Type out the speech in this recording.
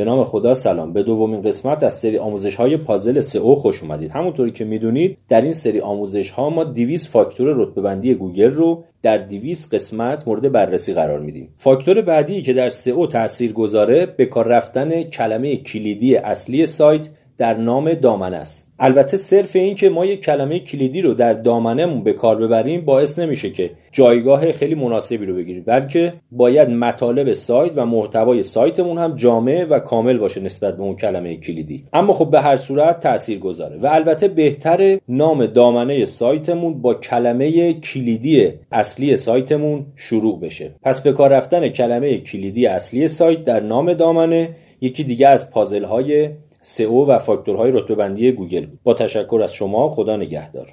به نام خدا سلام. به دومین قسمت از سری آموزش های پازل سئو خوش اومدید. همونطوری که می‌دونید در این سری آموزش ها ما 200 فاکتور رتبه بندی گوگل رو در 200 قسمت مورد بررسی قرار میدیم. فاکتور بعدی که در سئو تاثیر گذاره به کار رفتن کلمه کلیدی اصلی سایت در نام دامنه است. البته صرف این که ما یک کلمه کلیدی رو در دامنهمون به کار ببریم باعث نمیشه که جایگاه خیلی مناسبی رو بگیریم بلکه باید مطالب سایت و محتوای سایتمون هم جامع و کامل باشه نسبت به اون کلمه کلیدی. اما خب به هر صورت تاثیر گذاره و البته بهتر نام دامنه سایتمون با کلمه کلیدی اصلی سایتمون شروع بشه. پس به کار رفتن کلمه کلیدی اصلی سایت در نام دامنه یکی دیگه از پازل های سئو و فاکتورهای رتبه بندی گوگل با تشکر از شما خدا نگهدار.